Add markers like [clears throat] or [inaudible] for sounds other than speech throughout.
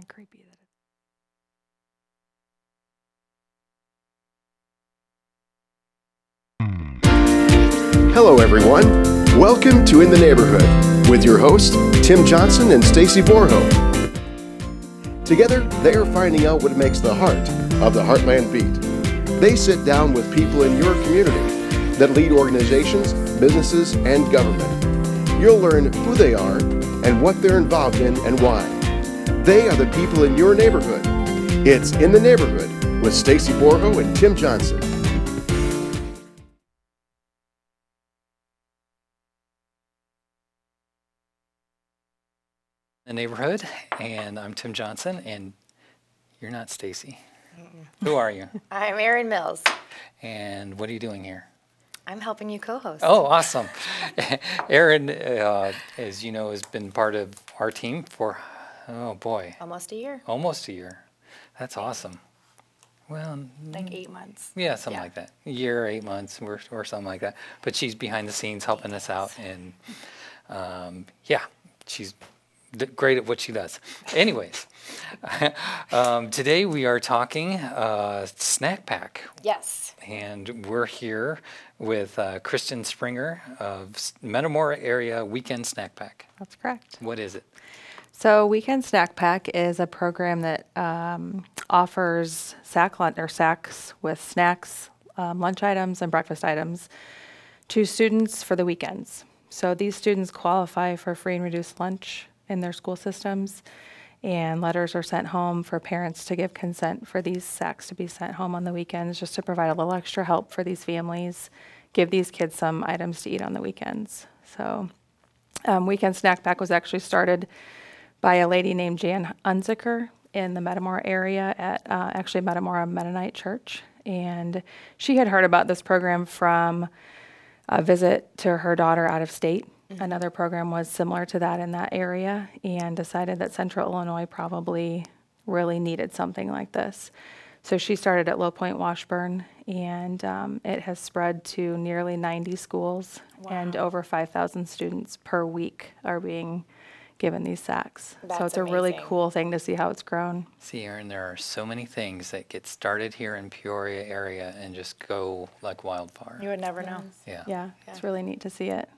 of creepy that Hello, everyone. Welcome to In the Neighborhood with your hosts, Tim Johnson and Stacy Borho. Together, they are finding out what makes the heart of the Heartland beat. They sit down with people in your community that lead organizations, businesses, and government. You'll learn who they are and what they're involved in and why. They are the people in your neighborhood. It's In the Neighborhood with Stacy Borho and Tim Johnson. the neighborhood, and I'm Tim Johnson, and you're not Stacy. Who are you? [laughs] I'm Erin Mills. And what are you doing here? I'm helping you co-host. Oh, awesome. [laughs] Erin, uh, as you know, has been part of our team for, oh boy, Almost a year, almost a year. That's awesome. Well, like eight months. yeah, something Yeah. like that. A year, eight months, or, or something like that. But she's behind the scenes helping us out, and um, yeah, she's d- great at what she does. Anyways, [laughs] um, today we are talking uh, snack pack, Yes. and we're here with uh, Kristen Springer of Metamora Area Weekend Snack Pack. That's correct. What is it? So, Weekend Snack Pack is a program that um, offers sack or sacks with snacks, um, lunch items, and breakfast items to students for the weekends. So, these students qualify for free and reduced lunch in their school systems, and letters are sent home for parents to give consent for these sacks to be sent home on the weekends just to provide a little extra help for these families, give these kids some items to eat on the weekends. So, um, Weekend Snack Pack was actually started by a lady named Jan Unzicker in the Metamora area at uh, actually Metamora Mennonite Church. And she had heard about this program from a visit to her daughter out of state. Another program was similar to that in that area and decided that Central Illinois probably really needed something like this. So she started at Low Point Washburn and um, it has spread to nearly 90 schools and over 5,000 students per week are being given these sacks. so That's it's a really cool thing to see how it's grown. See, Erin, there are so many things that get started here in Peoria area and just go like wildfire. You would never know. Yeah. Yeah, it's really neat to see it.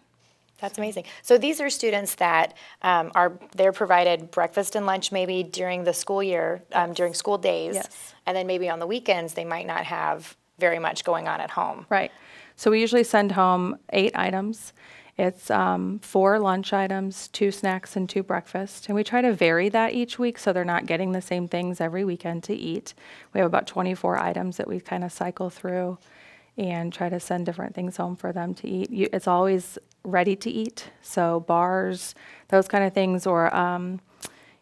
That's amazing. So these are students that um, are they're provided breakfast and lunch maybe during the school year, um, during school days, Yes. and then maybe on the weekends they might not have very much going on at home. Right. So we usually send home eight items. It's um, four lunch items, two snacks, and two breakfast. And we try to vary that each week so they're not getting the same things every weekend to eat. We have about 24 items that we kind of cycle through and try to send different things home for them to eat. You, it's always ready to eat. So bars, those kind of things, or um,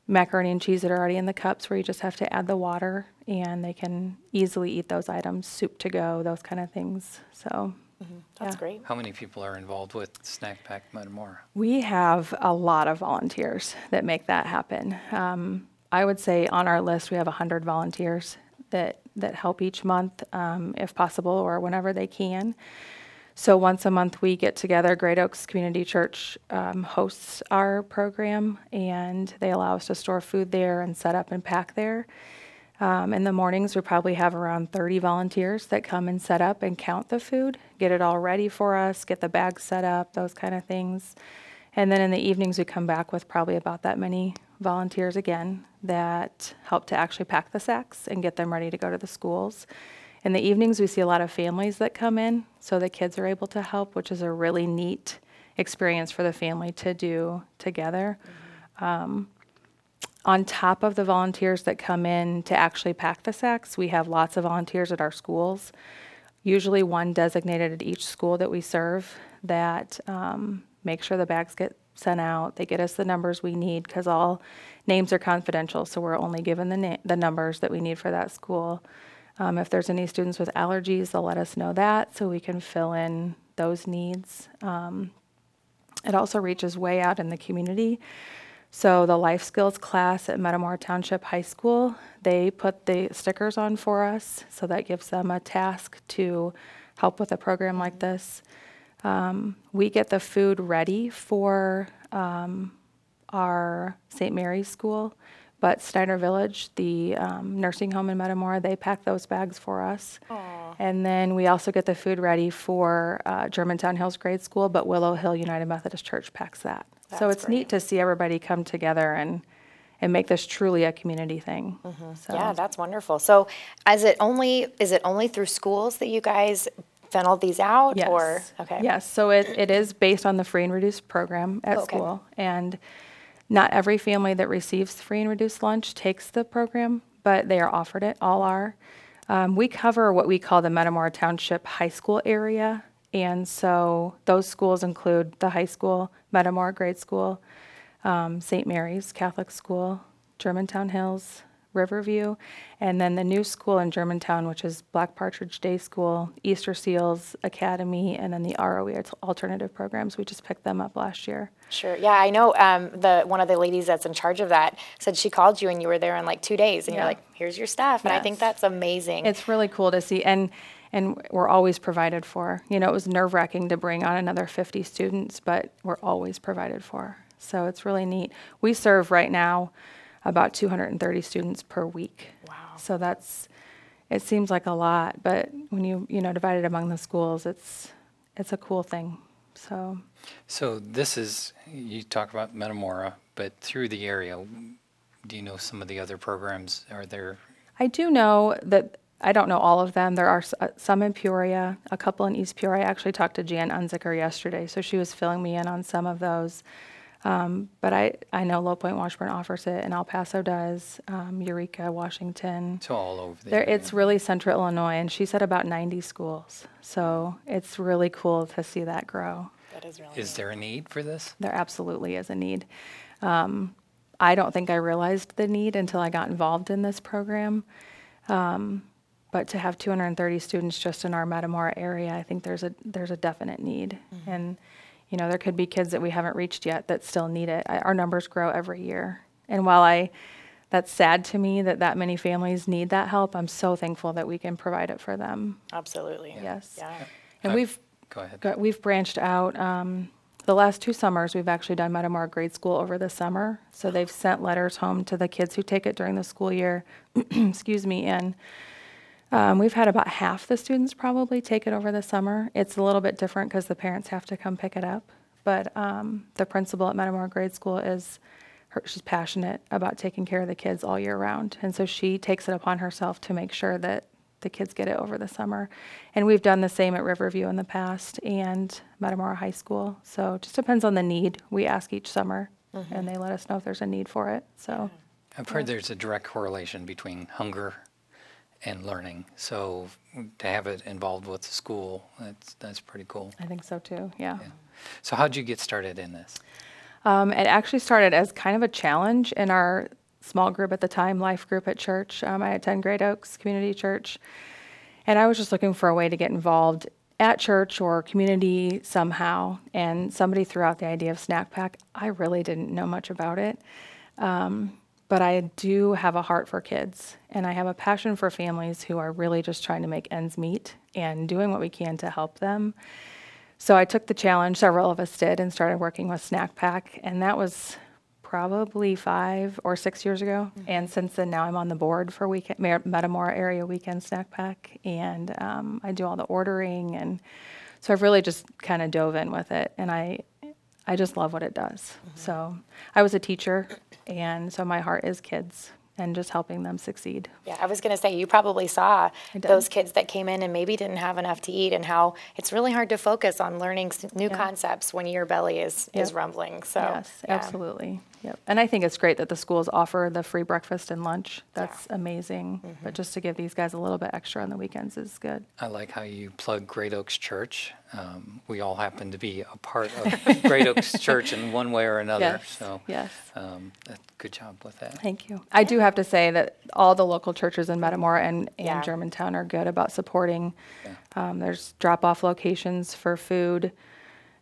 macaroni and cheese that are already in the cups where you just have to add the water and they can easily eat those items, soup to go, those kind of things. So That's Yeah. great. How many people are involved with Snack Pack Metamora? we have a lot of volunteers that make that happen. Um, I would say on our list we have 100 volunteers that, that help each month um, if possible or whenever they can. So once a month we get together. Great Oaks Community Church um, hosts our program, and they allow us to store food there and set up and pack there. Um, in the mornings, we probably have around 30 volunteers that come and set up and count the food, get it all ready for us, get the bags set up, those kind of things. And then in the evenings, we come back with probably about that many volunteers again that help to actually pack the sacks and get them ready to go to the schools. In the evenings, we see a lot of families that come in, so the kids are able to help, which is a really neat experience for the family to do together. Um, on top of the volunteers that come in to actually pack the sacks, we have lots of volunteers at our schools. Usually one designated at each school that we serve that um, make sure the bags get sent out. They get us the numbers we need because all names are confidential, so we're only given the na- the numbers that we need for that school. Um, if there's any students with allergies, they'll let us know that so we can fill in those needs. Um, it also reaches way out in the community. So the life skills class at Metamora Township High School, they put the stickers on for us, so that gives them a task to help with a program like this. Um, we get the food ready for um, our St. Mary's School. but Snyder Village, the um, nursing home in Metamora, they pack those bags for us. And then we also get the food ready for uh, Germantown Hills Grade School, but Willow Hill United Methodist Church packs that. So That's it's neat to see everybody come together and and make this truly a community thing. So Mm-hmm. Yeah, that's wonderful. So, is it only is it only through schools that you guys funnel these out, Yes. or okay? Yes, so it, it is based on the free and reduced program at Okay. school. And not every family that receives free and reduced lunch takes the program, but they are offered it, all are. Um, we cover what we call the Metamora Township High School area. And so those schools include the high school, Metamora Grade School, um, St. Mary's Catholic School, Germantown Hills, Riverview, and then the new school in Germantown, which is Black Partridge Day School, Easter Seals Academy, and then the ROE alt- alternative programs. We just picked them up last year. Sure. Yeah, I know. Um, the one of the ladies that's in charge of that said she called you and you were there in like two days, and you're like, "Here's your stuff," and I think that's amazing. It's really cool to see, and and we're always provided for. You know, it was nerve wracking to bring on another 50 students, but we're always provided for. So it's really neat. We serve right now about 230 students per week. Wow. So that's it seems like a lot, but when you you know divide it among the schools, it's it's a cool thing. So So this is, you talk about Metamora, but through the area, do you know some of the other programs? Are there, I do know that I don't know all of them. There are s- uh, some in Peoria, a couple in East Peoria. I actually talked to Jan Unzicker yesterday, so she was filling me in on some of those. Um, but I, I know Low Point Washburn offers it, and El Paso does, um, Eureka, Washington. so all over the There, area? it's really central Illinois, and she said about 90 schools. So it's really cool to see that grow. that is really. Is there a need for this? There absolutely is a need. Um, I don't think I realized the need until I got involved in this program. Um, but to have 230 students just in our Metamora area, I think there's a there's a definite need. And you know, there could be kids that we haven't reached yet that still need it. I, our numbers grow every year. And while I that's sad to me that that many families need that help, I'm so thankful that we can provide it for them. Absolutely. Yes. Yeah. And Uh, we've Go ahead. Got- We've branched out. Um, the last two summers, we've actually done Metamora Grade School over the summer. So they've sent letters home to the kids who take it during the school year. [clears throat] Excuse me. And um, we've had about half the students probably take it over the summer. It's a little bit different because the parents have to come pick it up. But um, the principal at Metamora Grade School is, her, she's passionate about taking care of the kids all year round. And so she takes it upon herself to make sure that the kids get it over the summer. And we've done the same at Riverview in the past and Metamora High School. So it just depends on the need. We ask each summer and they let us know if there's a need for it. So I've heard there's a direct correlation between hunger and learning. So to have it involved with the school, that's, that's pretty cool. I think so too. Yeah. Yeah. So how'd you get started in this? Um, it actually started as kind of a challenge in our small group at the time, life group at church. Um, I attend Great Oaks Community Church, and I was just looking for a way to get involved at church or community somehow. And somebody threw out the idea of Snack Pack. I really didn't know much about it, um, but I do have a heart for kids, and I have a passion for families who are really just trying to make ends meet and doing what we can to help them. So I took the challenge, several of us did, and started working with Snack Pack, and that was probably five or six years ago. And since then, now I'm on the board for weekend, Metamora Area Weekend Snack Pack, and um, I do all the ordering, and so I've really just kind of dove in with it, and I, I just love what it does. Mm-hmm. So I was a teacher, and so my heart is kids and just helping them succeed. Yeah, I was going to say, you probably saw those kids that came in and maybe didn't have enough to eat, and how it's really hard to focus on learning new Yeah. concepts when your belly is, is rumbling. So, yes, yeah. absolutely. Yep. And I think it's great that the schools offer the free breakfast and lunch. That's amazing. Mm-hmm. But just to give these guys a little bit extra on the weekends is good. I like how you plug Great Oaks Church. Um, we all happen to be a part of [laughs] Great Oaks Church in one way or another. Yes, So yes. um, that, good job with that. Thank you. I do have to say that all the local churches in Metamora and, and Yeah. Germantown are good about supporting. Um, there's drop off locations for food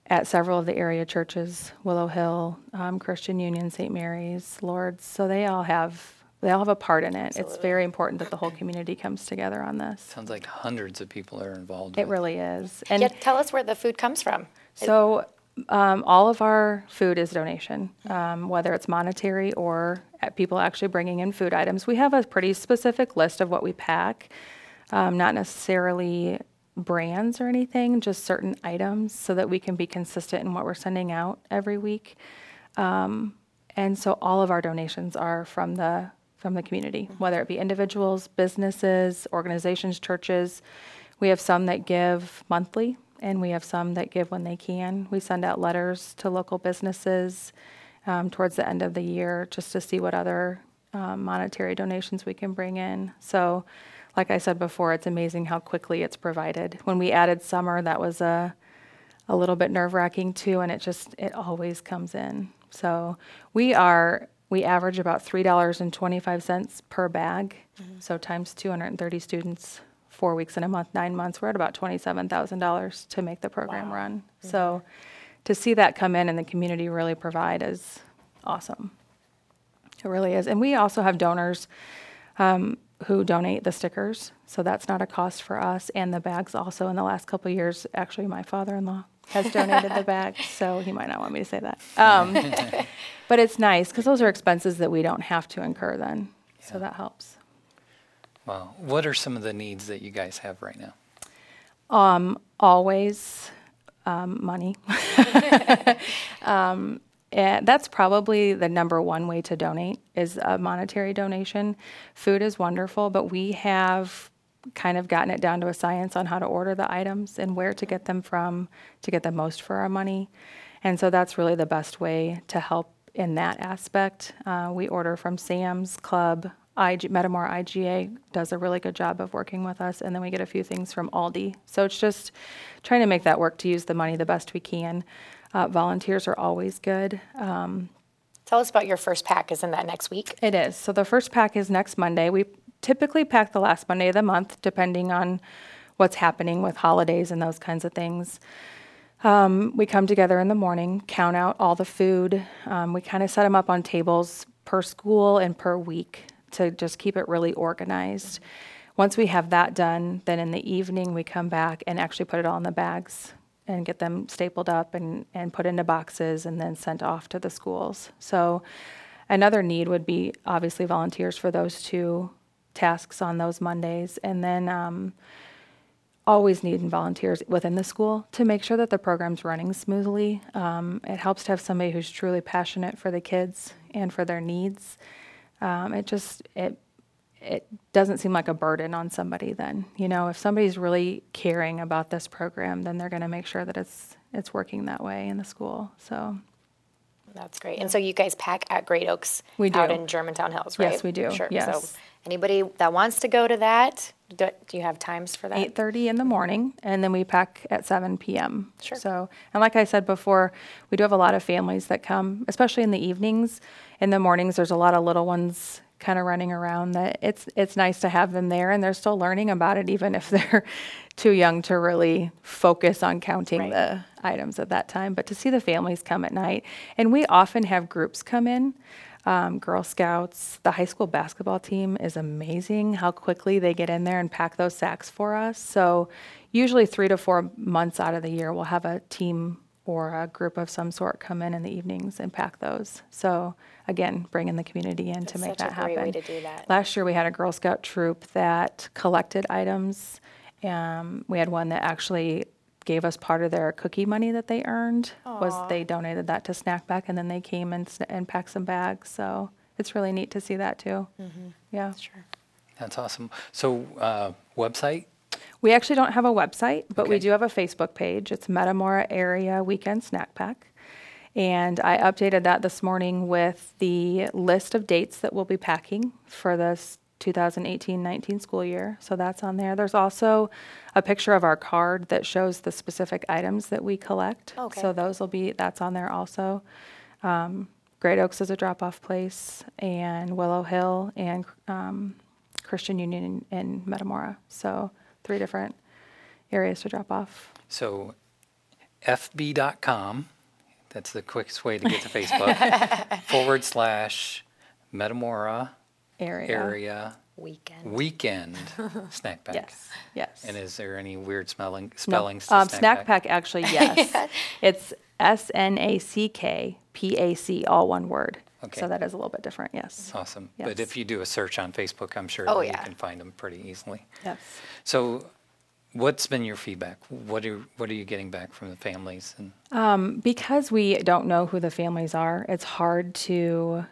at several of the area churches Willow Hill, um, Christian Union, St. Mary's, Lord's. So they all have. They all have a part in it. It's very important that the whole community comes together on this. Sounds like hundreds of people are involved. It with really is. And Yeah, tell us where the food comes from. So Um, all of our food is donation, um, whether it's monetary or uh, people actually bringing in food items. We have a pretty specific list of what we pack, um, not necessarily brands or anything, just certain items so that we can be consistent in what we're sending out every week. Um, and so all of our donations are from the from the community, whether it be individuals, businesses, organizations, churches. We have some that give monthly, and we have some that give when they can. We send out letters to local businesses um, towards the end of the year just to see what other um, monetary donations we can bring in. So, like I said before, it's amazing how quickly it's provided. When we added summer, that was a a little bit nerve wracking too, and it just it always comes in. So we are we average about three dollars and twenty five cents per bag. So times two hundred and thirty students, four weeks in a month, nine months, we're at about twenty seven thousand dollars to make the program run. So to see that come in and the community really provide is awesome. It really is, and we also have donors um, who donate the stickers, so that's not a cost for us. And the bags also. In the last couple of years, actually, my father-in-law has [laughs] donated the bags, so he might not want me to say that. Um, [laughs] but it's nice because those are expenses that we don't have to incur then, so that helps. Well, what are some of the needs that you guys have right now? Always um, money. [laughs] um, and that's probably the number one way to donate is a monetary donation. Food is wonderful, but we have kind of gotten it down to a science on how to order the items and where to get them from to get the most for our money. And so that's really the best way to help in that aspect. Uh, we order from Sam's Club. IG, Metamora IGA does a really good job of working with us, and then we get a few things from Aldi. So it's just trying to make that work to use the money the best we can. Uh, volunteers are always good. Um, Tell us about your first pack. Isn't that next week? it is. So the first pack is next Monday. We typically pack the last Monday of the month, depending on what's happening with holidays and those kinds of things. Um, we come together in the morning, count out all the food. Um, we kind of set them up on tables per school and per week to just keep it really organized. Once we have that done, then in the evening we come back and actually put it all in the bags and get them stapled up and, and put into boxes and then sent off to the schools. So another need would be obviously volunteers for those two tasks on those Mondays. And then um, always needing volunteers within the school to make sure that the program's running smoothly. Um, it helps to have somebody who's truly passionate for the kids and for their needs. Um, it just it it doesn't seem like a burden on somebody. Then you know if somebody's really caring about this program, then they're going to make sure that it's it's working that way in the school. So That's great. And so you guys pack at Great Oaks We out do. in Germantown Hills, right? Yes, we do. Sure. Yes. So anybody that wants to go to that, do, do you have times for that? eight thirty in the mm-hmm. morning, and then we pack at seven p.m. Sure. So, and like I said before, we do have a lot of families that come, especially in the evenings. In the mornings, there's a lot of little ones kind of running around. That it's it's nice to have them there, and they're still learning about it, even if [laughs] they're too young to really focus on counting Right. the items at that time. But to see the families come at night, and we often have groups come in. Um, Girl Scouts, the high school basketball team is amazing how quickly they get in there and pack those sacks for us. So, usually three to four months out of the year, we'll have a team or a group of some sort come in in the evenings and pack those. So, again, bringing the community in to That's make such a that great way happen. to do that. Last year, we had a Girl Scout troop that collected items. Um, we had one that actually gave us part of their cookie money that they earned. Was they donated that to Snack Pack, and then they came and s- and packed some bags. So it's really neat to see that too. Yeah. Sure. That's awesome. So, uh, website? We actually don't have a website, but we Okay. do have a Facebook page. It's Metamora Area Weekend Snack Pack. And I updated that this morning with the list of dates that we'll be packing for this 2018-19 school year. So that's on there. There's also a picture of our card that shows the specific items that we collect. Okay. So those will be, that's on there also. Um, Great Oaks is a drop-off place, and Willow Hill and um, Christian Union in, in Metamora. So three different areas to drop off. So, fb.com, that's the quickest way to get to [laughs] Facebook, forward slash Metamora Area. area Weekend. weekend [laughs] snack pack. Yes. Yes. And is there any weird smelling No, spellings to um, snack, snack pack? pack actually yes. [laughs] it's S N A C K P A C, all one word. Okay. So that is a little bit different, yes. Awesome. But Yes. if you do a search on Facebook, I'm sure Oh, you yeah. can find them pretty easily. Yes. So what's been your feedback? What are, what are you getting back from the families? And because we don't know who the families are, it's hard to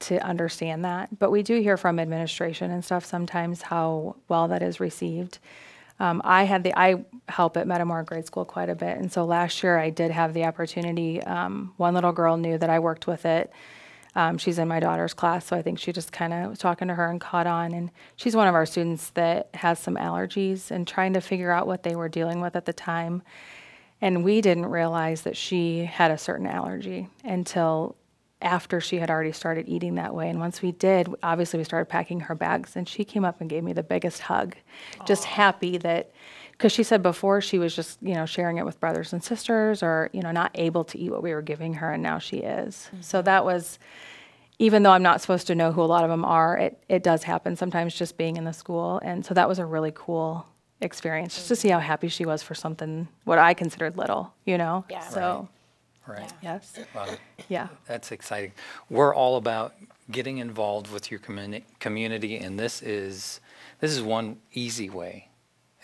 to understand that. But we do hear from administration and stuff sometimes how well that is received. Um, I had the I help at Metamora Grade School quite a bit, and so last year I did have the opportunity. Um, one little girl knew that I worked with it. Um, she's in my daughter's class, so I think she just kind of was talking to her and caught on. And she's one of our students that has some allergies and trying to figure out what they were dealing with at the time. And we didn't realize that she had a certain allergy until after she had already started eating that way. And once we did, obviously we started packing her bags and she came up and gave me the biggest hug. Just happy that because she said before she was just, you know, sharing it with brothers and sisters or, you know, not able to eat what we were giving her and now she is. So mm-hmm. that was even though I'm not supposed to know who a lot of them are, it, it does happen sometimes just being in the school. And so that was a really cool experience just to see how happy she was for something, what I considered little, you know? Yeah. So, Right. yes. Wow, Yeah. that's exciting. We're all about getting involved with your communi- community, and this is this is one easy way.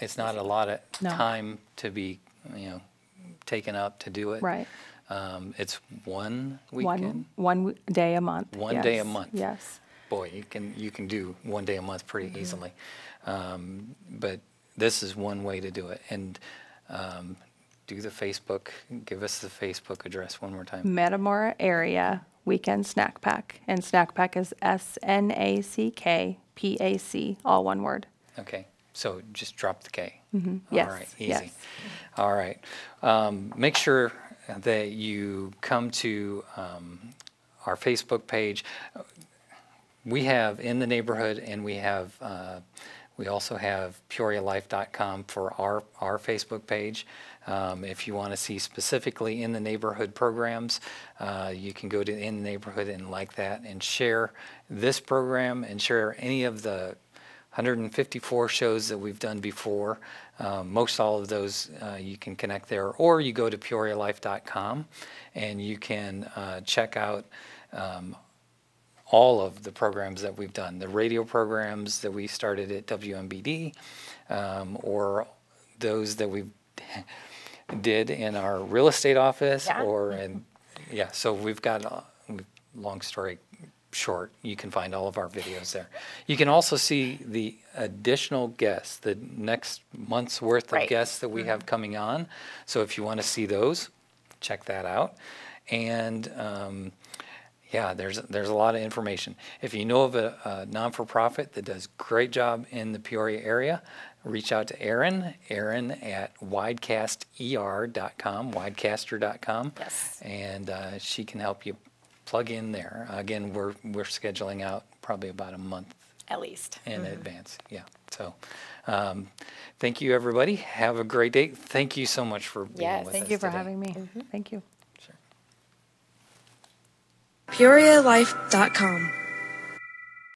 It's not a lot of No. time to be, you know, taken up to do it. Right. Um, it's one One, weekend. one w- day a month. One day a yes, month. Yes. Boy, you can you can do one day a month pretty Mm-hmm. easily. Um, but this is one way to do it, and um, do the Facebook. Give us the Facebook address one more time. Metamora area weekend snack pack. And snack pack is S N A C K P A C, all one word. Okay, so just drop the K. Yes, All right, easy. yes. All right. Um, make sure that you come to um, our Facebook page. We have in the neighborhood, and we have uh, we also have PeoriaLife.com for our our Facebook page. Um, if you want to see specifically in the neighborhood programs, uh, you can go to in the neighborhood and like that and share this program and share any of the 154 shows that we've done before. Um, most all of those uh, you can connect there, or you go to peorialife.com and you can uh, check out um, all of the programs that we've done the radio programs that we started at WMBD, um, or those that we [laughs] did in our real estate office, Yeah. or in, yeah, so we've got, a long story short, you can find all of our videos there. You can also see the additional guests, the next month's worth of Right. guests that we have coming on. So if you want to see those, check that out. And um, yeah, there's there's a lot of information. If you know of a, a non-for-profit that does great job in the Peoria area, reach out to Erin. Erin at widecaster.com, widecaster.com. Yes. And uh, she can help you plug in there. Again, we're we're scheduling out probably about a month At least. in advance. Yeah. So, um, thank you, everybody. Have a great day. Thank you so much for being Yes. with Thank us you for today. having me. Thank you. Sure. PeoriaLife.com.